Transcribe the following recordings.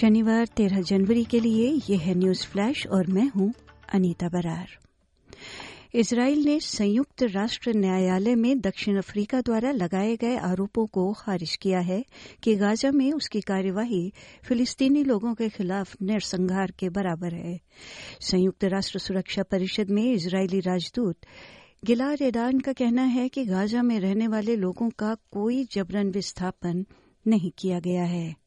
शनिवार 13 जनवरी के लिए यह है न्यूज़ फ्लैश और मैं हूँ अनीता बरार। इसराइल ने संयुक्त राष्ट्र न्यायालय में दक्षिण अफ्रीका द्वारा लगाए गए आरोपों को खारिज किया है कि गाजा में उसकी कार्यवाही फिलिस्तीनी लोगों के खिलाफ नरसंहार के बराबर है। संयुक्त राष्ट्र सुरक्षा परिषद में इसराइली राजदूत गिलार एडान का कहना है कि गाजा में रहने वाले लोगों का कोई जबरन विस्थापन नहीं किया गया है।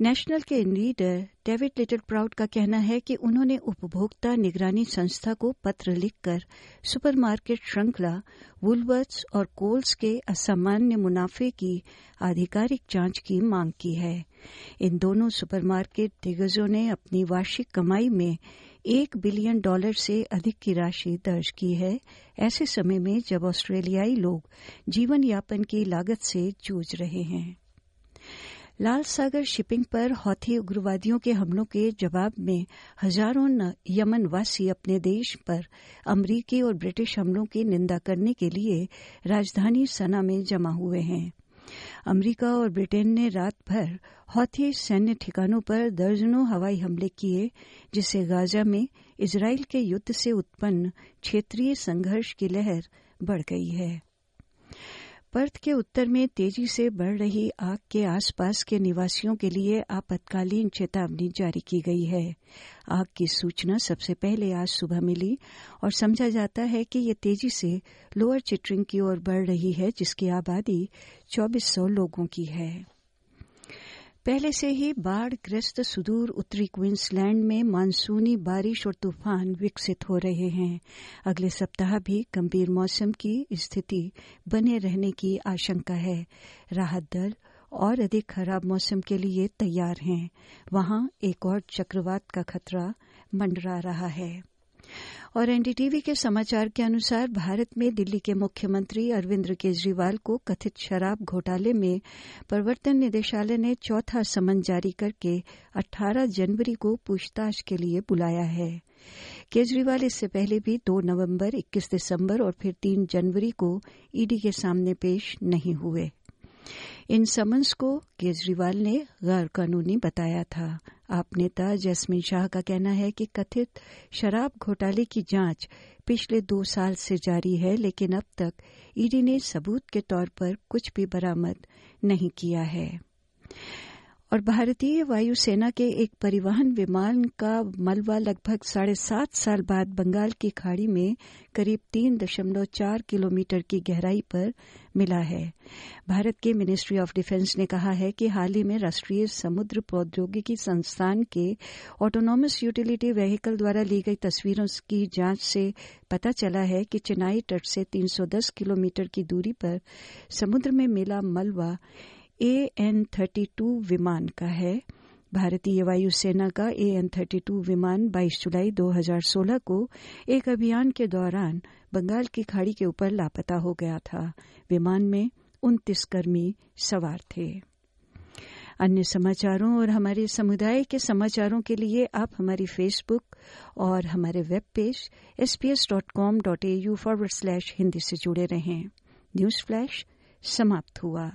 नेशनल के लीडर डेविड लिटिल प्राउड का कहना है कि उन्होंने उपभोक्ता निगरानी संस्था को पत्र लिखकर सुपरमार्केट श्रृंखला वुलवर्ट्स और कोल्स के असामान्य मुनाफे की आधिकारिक जाँच की मांग की है। इन दोनों सुपरमार्केट दिग्गजों ने अपनी वार्षिक कमाई में एक बिलियन डॉलर से अधिक की राशि दर्ज की है। ऐसे समय में जब ऑस्ट्रेलियाई लोग जीवन यापन की लागत से जूझ रहे हैं। लाल सागर शिपिंग पर हौथी उग्रवादियों के हमलों के जवाब में हज़ारों यमन वासी अपने देश पर अमरीकी और ब्रिटिश हमलों की निंदा करने के लिए राजधानी सना में जमा हुए हैं। अमरीका और ब्रिटेन ने रात भर हौथी सैन्य ठिकानों पर दर्जनों हवाई हमले किए, जिससे गाजा में इसराइल के युद्ध से उत्पन्न क्षेत्रीय संघर्ष की लहर बढ़ गई है। पर्थ के उत्तर में तेज़ी से बढ़ रही आग के आसपास के निवासियों के लिए आपातकालीन चेतावनी जारी की गई है। आग की सूचना सबसे पहले आज सुबह मिली और समझा जाता है कि यह तेज़ी से लोअर चिटरिंग की ओर बढ़ रही है, जिसकी आबादी 2400 लोगों की है। पहले से ही बाढ़ ग्रस्त सुदूर उत्तरी क्वींसलैंड में मानसूनी बारिश और तूफ़ान विकसित हो रहे हैं। अगले सप्ताह भी गंभीर मौसम की स्थिति बने रहने की आशंका है। राहत दल और अधिक खराब मौसम के लिए तैयार हैं। वहाँ एक और चक्रवात का खतरा मंडरा रहा है। और एनडीटीवी के समाचार के अनुसार भारत में दिल्ली के मुख्यमंत्री अरविंद केजरीवाल को कथित शराब घोटाले में प्रवर्तन निदेशालय ने चौथा समन जारी करके 18 जनवरी को पूछताछ के लिए बुलाया है। केजरीवाल इससे पहले भी 2 नवंबर 21 दिसंबर और फिर 3 जनवरी को ईडी के सामने पेश नहीं हुए। इन समन्स को केजरीवाल ने गैर कानूनी बताया था। आप नेता जैस्मिन शाह का कहना है कि कथित शराब घोटाले की जाँच पिछले दो साल से जारी है, लेकिन अब तक ईडी ने सबूत के तौर पर कुछ भी बरामद नहीं किया है। और भारतीय वायुसेना के एक परिवहन विमान का मलबा लगभग साढ़े सात साल बाद बंगाल की खाड़ी में करीब तीन दशमलव चार किलोमीटर की गहराई पर मिला है। भारत के मिनिस्ट्री ऑफ़ डिफेंस ने कहा है कि हाल ही में राष्ट्रीय समुद्र प्रौद्योगिकी संस्थान के ऑटोनॉमस यूटिलिटी व्हीकल द्वारा ली गई तस्वीरों की जाँच से पता चला है कि चेन्नई तट से 310 किलोमीटर की दूरी पर समुद्र में मिला मलबा ए एन थर्टी टू विमान का है। भारतीय वायुसेना का ए एन थर्टी टू विमान 22 जुलाई 2016 को एक अभियान के दौरान बंगाल की खाड़ी के ऊपर लापता हो गया था। विमान में उनतीस कर्मी सवार थे। अन्य समाचारों और हमारे समुदाय के समाचारों के लिए आप हमारी फेसबुक और हमारे web page S P S dot com dot A U forward slash Hindi से जुड़े रहें। न्यूज़ फ्लैश समाप्त हुआ।